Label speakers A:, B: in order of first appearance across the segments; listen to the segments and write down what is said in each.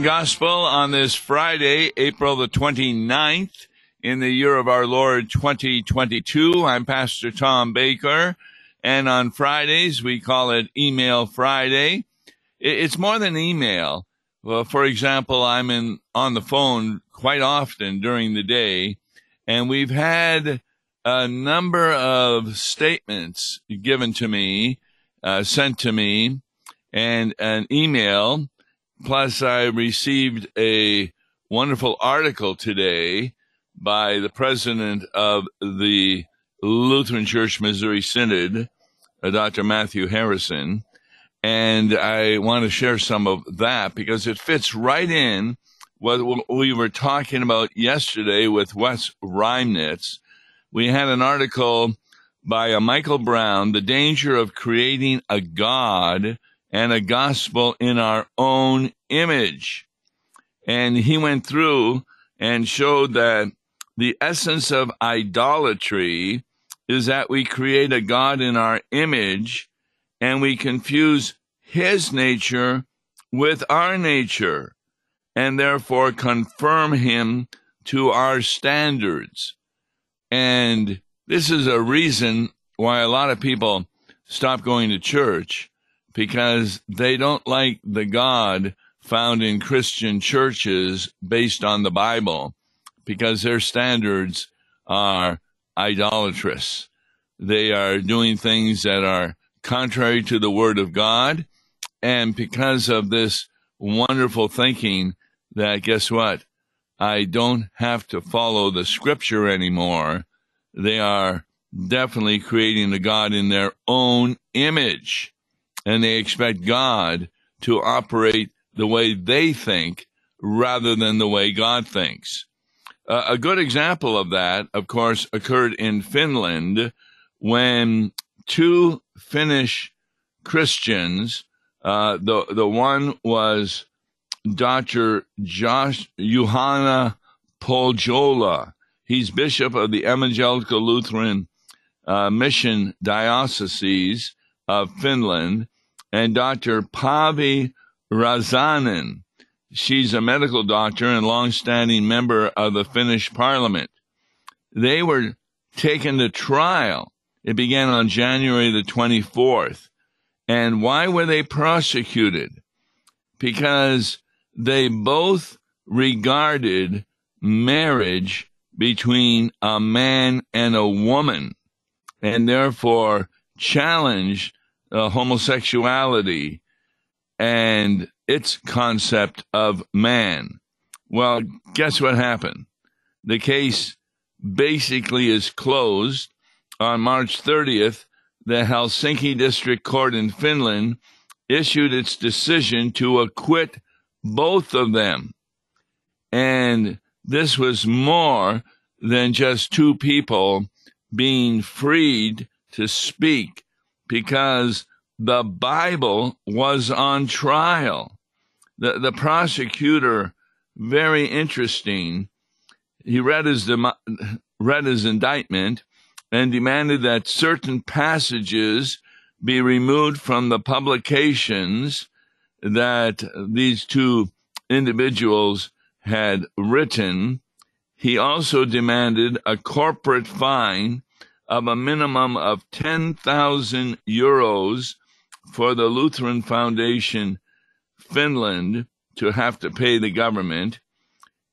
A: Gospel on this Friday, April the 29th in the year of our Lord 2022. I'm Pastor Tom Baker, and on Fridays we call it Email Friday. It's more than email. Well, for example, I'm in on the phone quite often during the day, and we've had a number of statements given to me, uh, sent to me, and an email. Plus, I received a wonderful article today by the president of the Lutheran Church Missouri Synod, uh, Dr. Matthew Harrison. And I want to share some of that because it fits right in what we were talking about yesterday with Wes Reimnitz. We had an article by Michael Brown, The Danger of Creating a God and a Gospel in Our Own Image. And he went through and showed that the essence of idolatry is that we create a God in our image and we confuse his nature with our nature and therefore confirm him to our standards. And this is a reason why a lot of people stop going to church because they don't like the God found in Christian churches based on the Bible because their standards are idolatrous. They are doing things that are contrary to the Word of God. And because of this wonderful thinking, that guess what? I don't have to follow the Scripture anymore. They are definitely creating a God in their own image. And they expect God to operate the way they think rather than the way God thinks. Uh, a good example of that, of course, occurred in Finland when two Finnish Christians, uh, the the one was Dr. Josh Juhana Pohjola. He's bishop of the Evangelical Lutheran uh, Mission Diocese of Finland, and Dr. Päivi Räsänen. She's a medical doctor and long-standing member of the Finnish parliament. They were taken to trial. It began on January the 24th. And why were they prosecuted? Because they both regarded marriage between a man and a woman and therefore challenged uh, homosexuality and its concept of man. Well, guess what happened? The case basically is closed. On March 30th, the Helsinki District Court in Finland issued its decision to acquit both of them. And this was more than just two people being freed to speak because the Bible was on trial. The, the prosecutor, very interesting, he read his, read his indictment and demanded that certain passages be removed from the publications that these two individuals had written. He also demanded a corporate fine of a minimum of 10,000 euros for the Lutheran Foundation Finland to have to pay the government.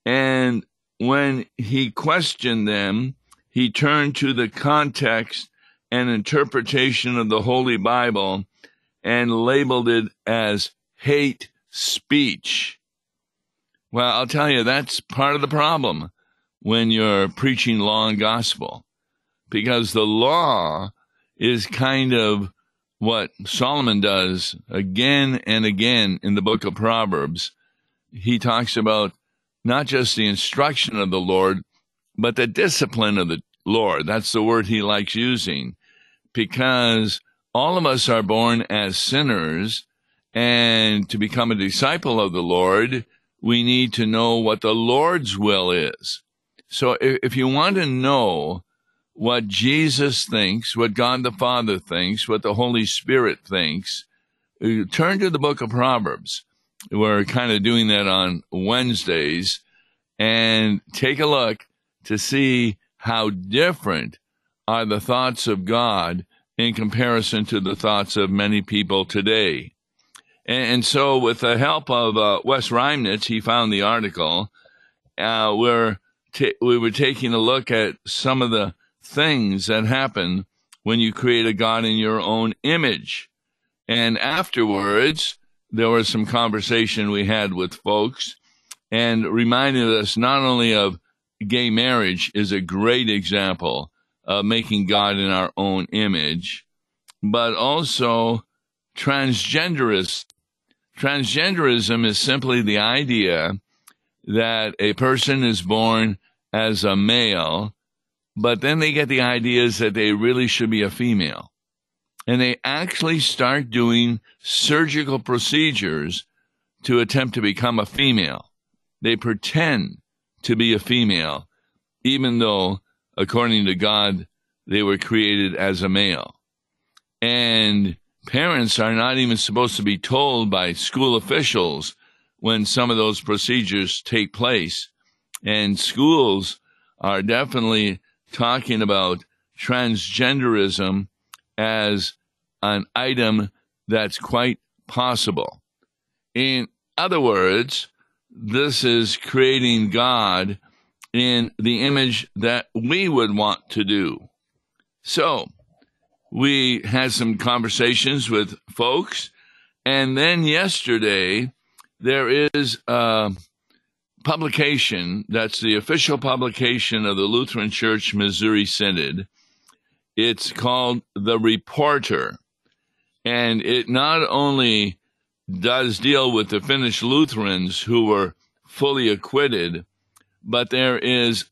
A: And when he questioned them, he turned to the context and interpretation of the Holy Bible and labeled it as hate speech. Well, I'll tell you, that's part of the problem when you're preaching law and gospel, because the law is kind of what Solomon does again and again in the book of Proverbs. He talks about not just the instruction of the Lord, but the discipline of the Lord. That's the word he likes using because all of us are born as sinners. And to become a disciple of the Lord, we need to know what the Lord's will is. So if you want to know what Jesus thinks, what God the Father thinks, what the Holy Spirit thinks, uh, turn to the book of Proverbs. we're kind of doing that on Wednesdays and take a look to see how different are the thoughts of God in comparison to the thoughts of many people today. And, so, with the help of uh, Wes Reimnitz, he found the article uh, where t- we were taking a look at some of the things that happen when you create a God in your own image. And afterwards, there was some conversation we had with folks and reminded us not only of gay marriage is a great example of making God in our own image, but also transgenderism. Transgenderism is simply the idea that a person is born as a male, but then they get the ideas that they really should be a female and they actually start doing surgical procedures to attempt to become a female. They pretend to be a female, even though, according to God, they were created as a male. And parents are not even supposed to be told by school officials when some of those procedures take place. And schools are definitely talking about transgenderism as an item that's quite possible. In other words, this is creating God in the image that we would want to do. So, we had some conversations with folks, and then yesterday there is a publication that's the official publication of the Lutheran Church Missouri Synod. It's called The Reporter. And it not only does deal with the Finnish Lutherans who were fully acquitted, but there is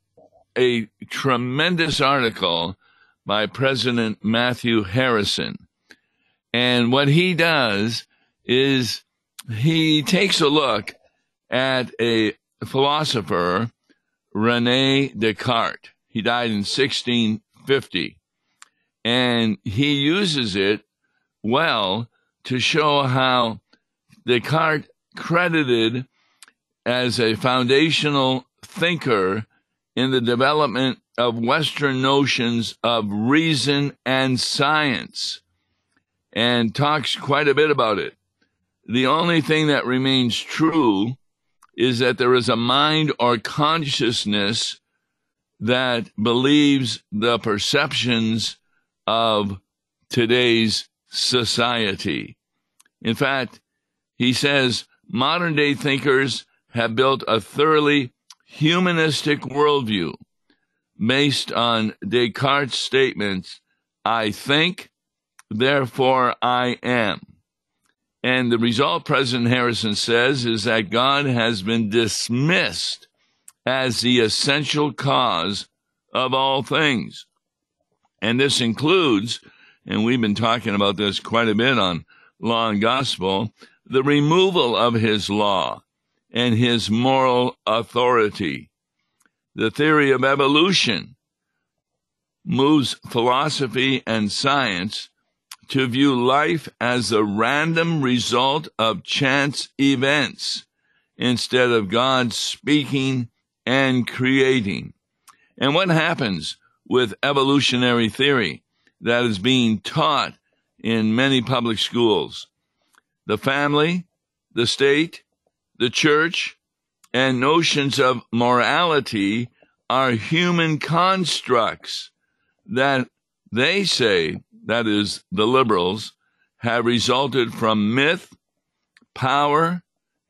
A: a tremendous article by President Matthew Harrison. And what he does is he takes a look at a philosopher, Rene Descartes. He died in 1650. And he uses it well to show how Descartes credited as a foundational thinker in the development of Western notions of reason and science and talks quite a bit about it. The only thing that remains true is that there is a mind or consciousness that believes the perceptions of today's society. In fact, he says modern day thinkers have built a thoroughly humanistic worldview based on Descartes' statements I think, therefore I am. And the result, President Harrison says, is that God has been dismissed as the essential cause of all things. And this includes and we've been talking about this quite a bit on Law and Gospel, the removal of his law and his moral authority. The theory of evolution moves philosophy and science to view life as a random result of chance events instead of God speaking and creating. And what happens with evolutionary theory? that is being taught in many public schools. The family, the state, the church, and notions of morality are human constructs that they say, that is, the liberals, have resulted from myth, power,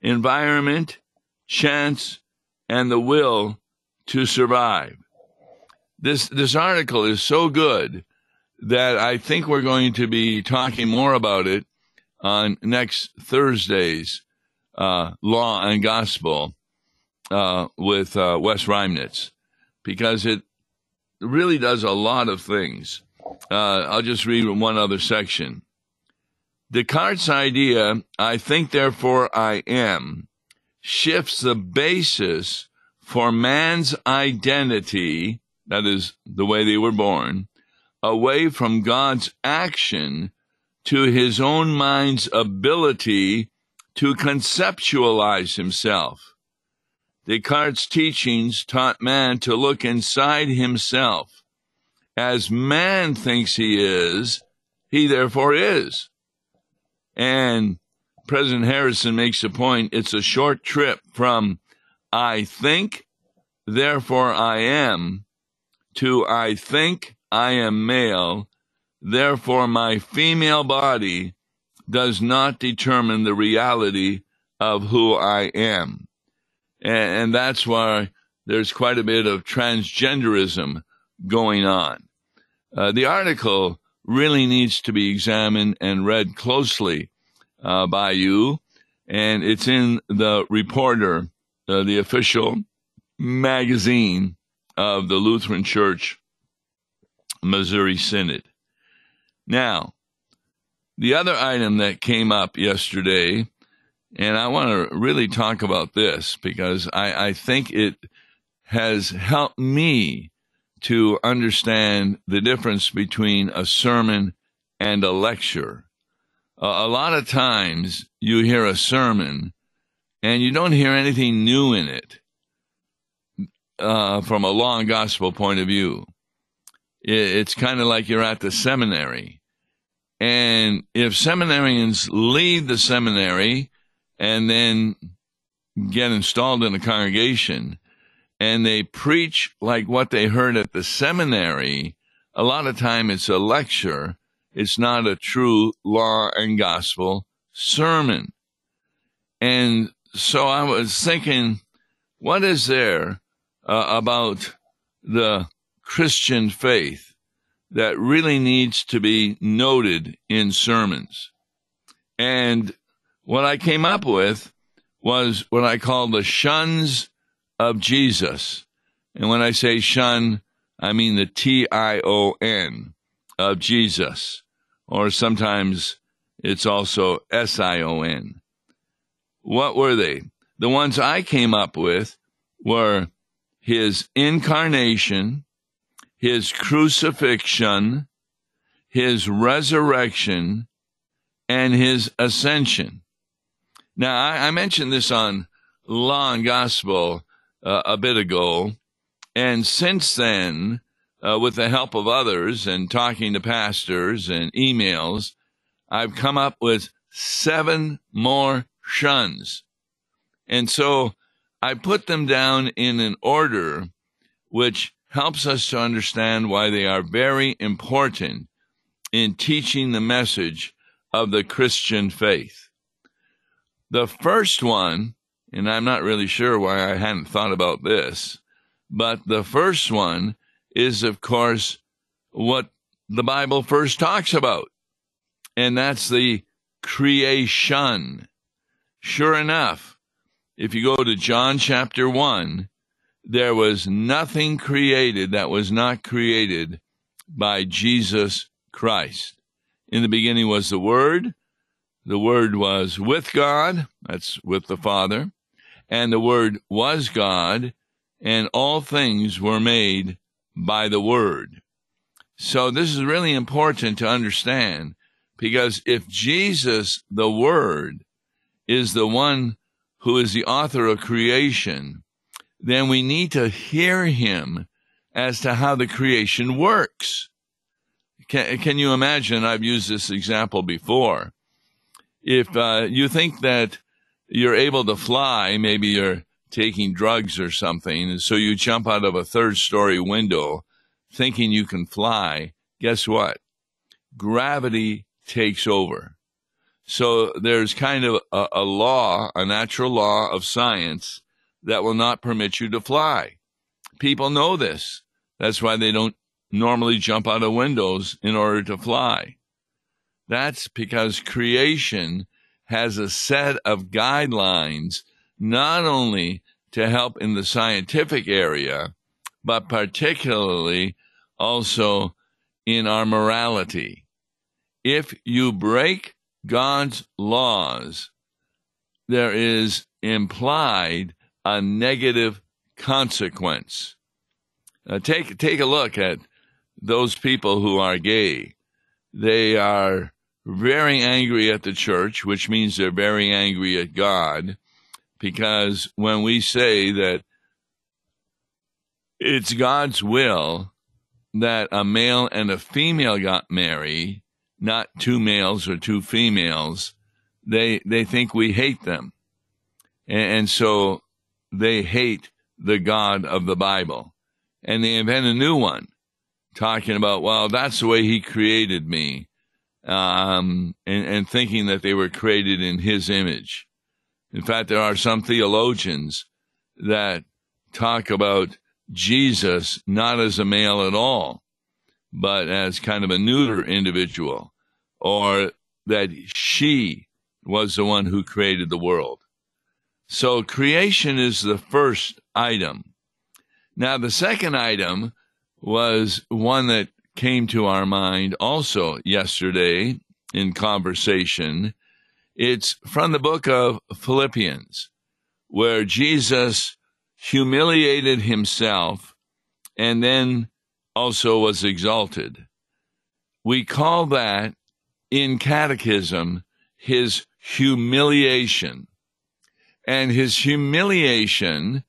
A: environment, chance, and the will to survive. This, this article is so good that I think we're going to be talking more about it on next Thursday's uh, Law and Gospel uh, with uh, Wes Reimnitz because it really does a lot of things. Uh, I'll just read one other section. Descartes' idea, I think, therefore I am, shifts the basis for man's identity, that is, the way they were born, away from God's action to his own mind's ability to conceptualize himself. Descartes' teachings taught man to look inside himself. As man thinks he is, he therefore is. And President Harrison makes a point it's a short trip from I think, therefore I am, to I think I am male, therefore my female body does not determine the reality of who I am. And, and that's why there's quite a bit of transgenderism going on. Uh, the article really needs to be examined and read closely uh, by you, and it's in the Reporter, uh, the official magazine of the Lutheran Church Missouri Synod. Now, the other item that came up yesterday, and I want to really talk about this because I, I think it has helped me to understand the difference between a sermon and a lecture. Uh, a lot of times you hear a sermon and you don't hear anything new in it uh, from a law and gospel point of view. It, it's kind of like you're at the seminary and if seminarians leave the seminary and then get installed in a congregation and they preach like what they heard at the seminary, a lot of time it's a lecture. It's not a true law and gospel sermon. And so I was thinking, what is there uh, about the Christian faith that really needs to be noted in sermons. And what I came up with was what I call the shuns of Jesus. And when I say shun, I mean the T I O N of Jesus, or sometimes it's also S I O N. What were they? The ones I came up with were his incarnation, his crucifixion, his resurrection, and his ascension. Now, I, I mentioned this on Law and Gospel uh, a bit ago, and since then, uh, with the help of others and talking to pastors and emails, I've come up with seven more shuns. And so I put them down in an order which helps us to understand why they are very important in teaching the message of the Christian faith. The first one, and I'm not really sure why I hadn't thought about this, but the first one is, of course, what the Bible first talks about, and that's the creation. Sure enough, if you go to John chapter 1, there was nothing created that was not created by Jesus Christ. In the beginning was the Word. The Word was with God, that's with the Father, and the Word was God, and all things were made by the Word. So this is really important to understand because if Jesus, the Word, is the one who is the author of creation, then we need to hear him as to how the creation works. Can, can you imagine? I've used this example before. If uh, you think that you're able to fly, maybe you're taking drugs or something, so you jump out of a third story window thinking you can fly, guess what? Gravity takes over. So there's kind of a, a law, a natural law of science that will not permit you to fly. People know this. That's why they don't normally jump out of windows in order to fly. That's because creation has a set of guidelines not only to help in the scientific area, but particularly also in our morality. If you break God's laws, there is implied a negative consequence. Uh, take take a look at those people who are gay. They are very angry at the church, which means they're very angry at God, because when we say that it's God's will that a male and a female got married, not two males or two females, they they think we hate them. And, and so they hate the God of the Bible. And they invent a new one, talking about, well, that's the way he created me. Um, and, and thinking that they were created in his image. In fact, there are some theologians that talk about Jesus not as a male at all, but as kind of a neuter individual, or that she was the one who created the world. So creation is the first item. Now, the second item was one that came to our mind also yesterday in conversation. It's from the book of Philippians, where Jesus humiliated himself and then also was exalted. We call that in catechism his humiliation. And his humiliation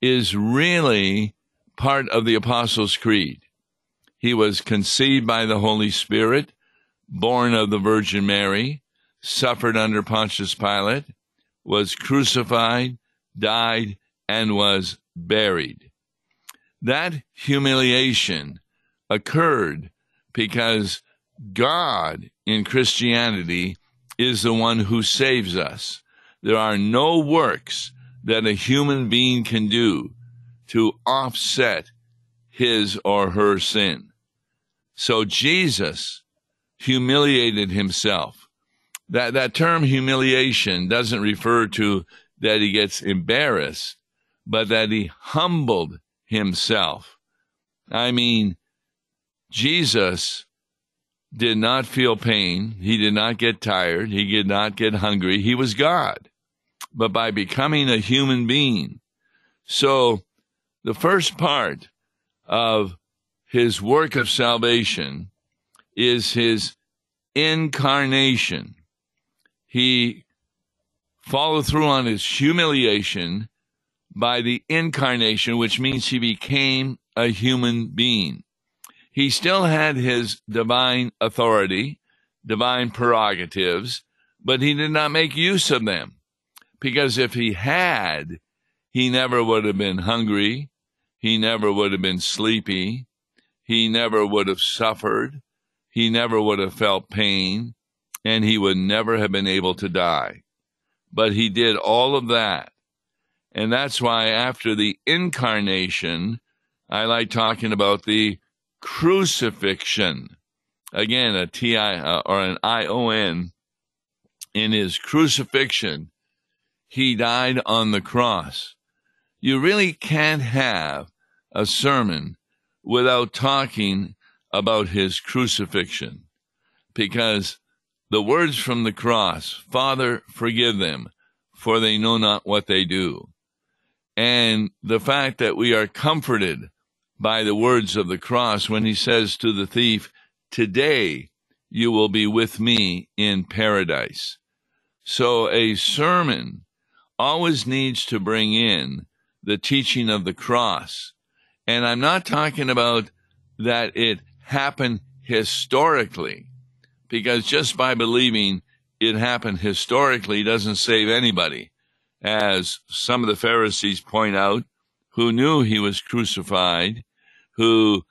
A: is really part of the Apostles' Creed. He was conceived by the Holy Spirit, born of the Virgin Mary, suffered under Pontius Pilate, was crucified, died, and was buried. That humiliation occurred because God in Christianity is the one who saves us. There are no works that a human being can do to offset his or her sin. So Jesus humiliated himself. That, that term humiliation doesn't refer to that he gets embarrassed, but that he humbled himself. I mean, Jesus did not feel pain. He did not get tired. He did not get hungry. He was God but by becoming a human being. So the first part of his work of salvation is his incarnation. He followed through on his humiliation by the incarnation, which means he became a human being. He still had his divine authority, divine prerogatives, but he did not make use of them. Because if he had, he never would have been hungry. He never would have been sleepy. He never would have suffered. He never would have felt pain. And he would never have been able to die. But he did all of that. And that's why after the incarnation, I like talking about the crucifixion. Again, a T I uh, or an I O N in his crucifixion he died on the cross. You really can't have a sermon without talking about his crucifixion because the words from the cross, Father, forgive them, for they know not what they do. And the fact that we are comforted by the words of the cross when he says to the thief, Today you will be with me in paradise. So a sermon always needs to bring in the teaching of the cross. And I'm not talking about that it happened historically, because just by believing it happened historically doesn't save anybody. As some of the Pharisees point out, who knew he was crucified, who,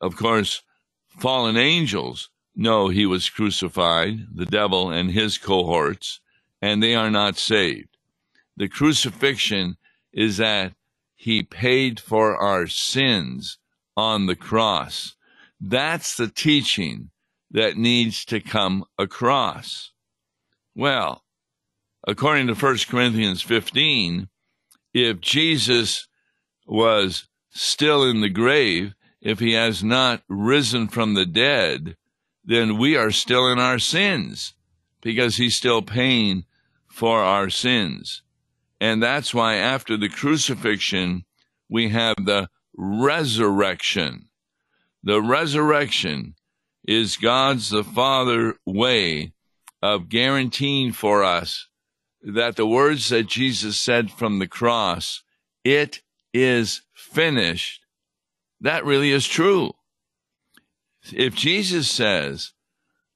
A: of course, fallen angels know he was crucified, the devil and his cohorts, and they are not saved the crucifixion is that he paid for our sins on the cross. That's the teaching that needs to come across. Well, according to 1 Corinthians 15, if Jesus was still in the grave, if he has not risen from the dead, then we are still in our sins because he's still paying for our sins. And that's why after the crucifixion, we have the resurrection. The resurrection is God's the Father way of guaranteeing for us that the words that Jesus said from the cross, it is finished, that really is true. If Jesus says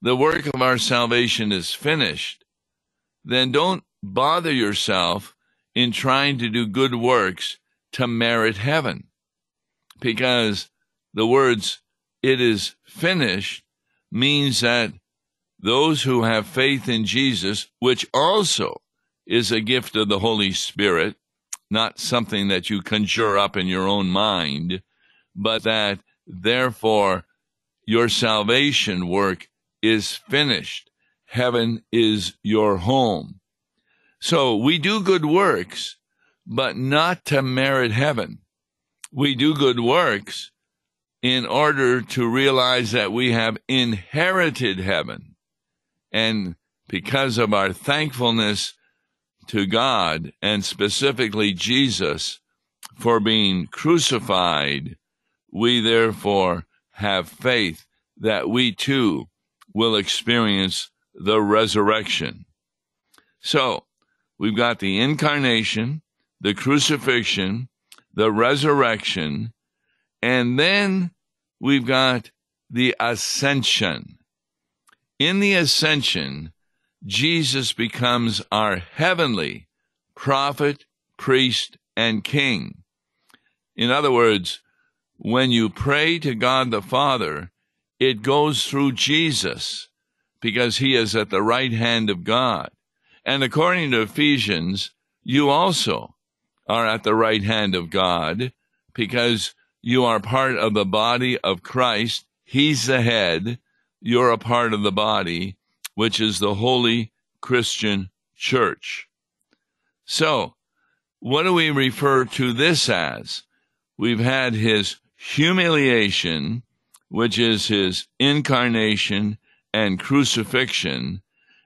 A: the work of our salvation is finished, then don't bother yourself in trying to do good works to merit heaven. Because the words, it is finished, means that those who have faith in Jesus, which also is a gift of the Holy Spirit, not something that you conjure up in your own mind, but that therefore your salvation work is finished. Heaven is your home. So we do good works, but not to merit heaven. We do good works in order to realize that we have inherited heaven. And because of our thankfulness to God and specifically Jesus for being crucified, we therefore have faith that we too will experience the resurrection. So we've got the incarnation, the crucifixion, the resurrection, and then we've got the ascension. In the ascension, Jesus becomes our heavenly prophet, priest, and king. In other words, when you pray to God the Father, it goes through Jesus because he is at the right hand of God. And according to Ephesians, you also are at the right hand of God because you are part of the body of Christ. He's the head. You're a part of the body which is the Holy Christian Church. So, what do we refer to this as? We've had his humiliation, which is his incarnation and crucifixion,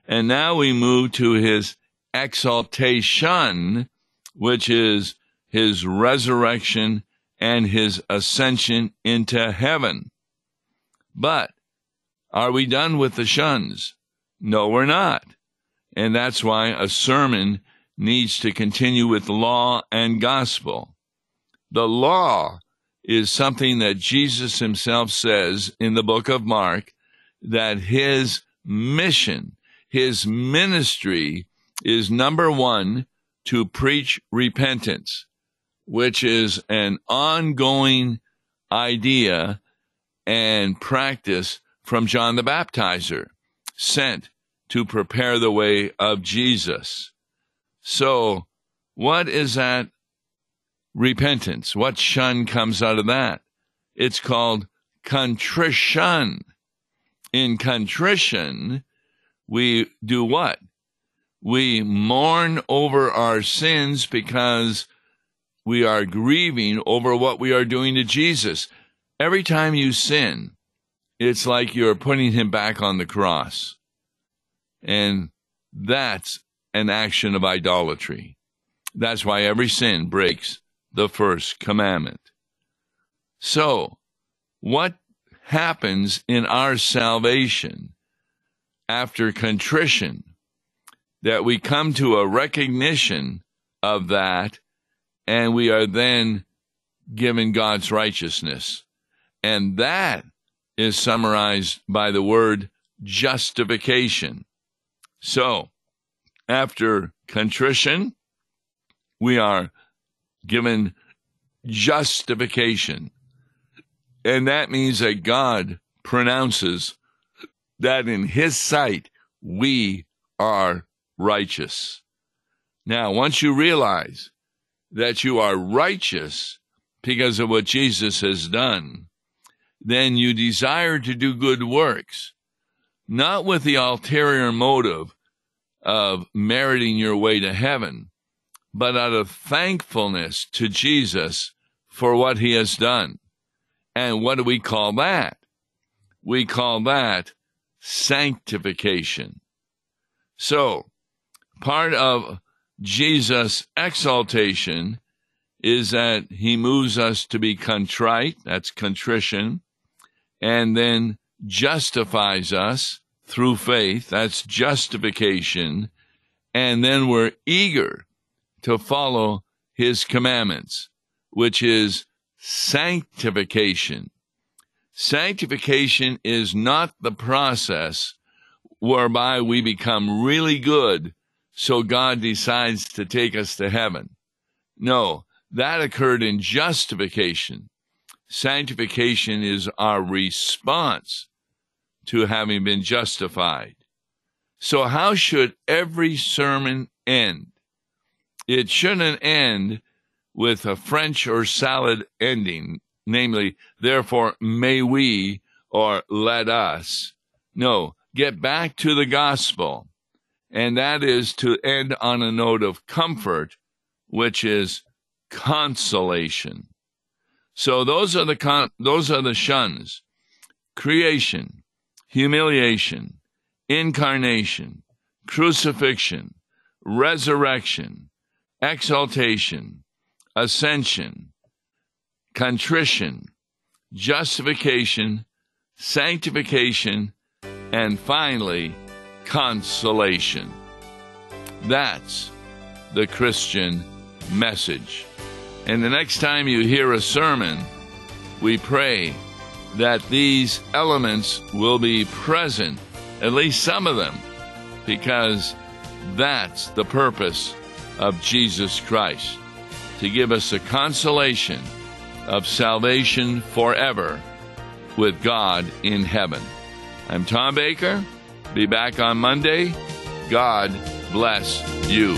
A: and now we move to his exaltation, which is his resurrection and his ascension into heaven. But are we done with the shuns? No, we're not. And that's why a sermon needs to continue with law and gospel. The law is something that Jesus himself says in the book of Mark that his mission, his ministry is number one to preach repentance, which is an ongoing idea and practice from John the Baptizer, sent to prepare the way of Jesus. So, what is that repentance? What shun comes out of that? It's called contrition. In contrition, we do what? We mourn over our sins because we are grieving over what we are doing to Jesus. Every time you sin, it's like you're putting him back on the cross. And that's an action of idolatry. That's why every sin breaks the first commandment. So, what happens in our salvation after contrition? That we come to a recognition of that and we are then given God's righteousness. And that is summarized by the word justification. So, after contrition, we are given justification. And that means that God pronounces that in His sight we are righteous. Now, once you realize that you are righteous because of what Jesus has done, then you desire to do good works not with the ulterior motive of meriting your way to heaven, but out of thankfulness to Jesus for what he has done. And what do we call that? We call that sanctification. So, part of Jesus' exaltation is that he moves us to be contrite, that's contrition, and then justifies us through faith. That's justification. And then we're eager to follow his commandments, which is sanctification. Sanctification is not the process whereby we become really good so God decides to take us to heaven. No, that occurred in justification. Sanctification is our response to having been justified. So, how should every sermon end? It shouldn't end with a French or salad ending, namely, therefore, may we or let us. No, get back to the gospel. And that is to end on a note of comfort, which is consolation. So those are the con- those are the shuns. Creation, humiliation, incarnation, crucifixion, resurrection, exaltation, ascension, contrition, justification, sanctification, and finally, consolation. That's the Christian message. And the next time you hear a sermon, we pray that these elements will be present, at least some of them, because that's the purpose of Jesus Christ to give us a consolation of salvation forever with God in heaven. I'm Tom Baker. Be back on Monday. God bless you.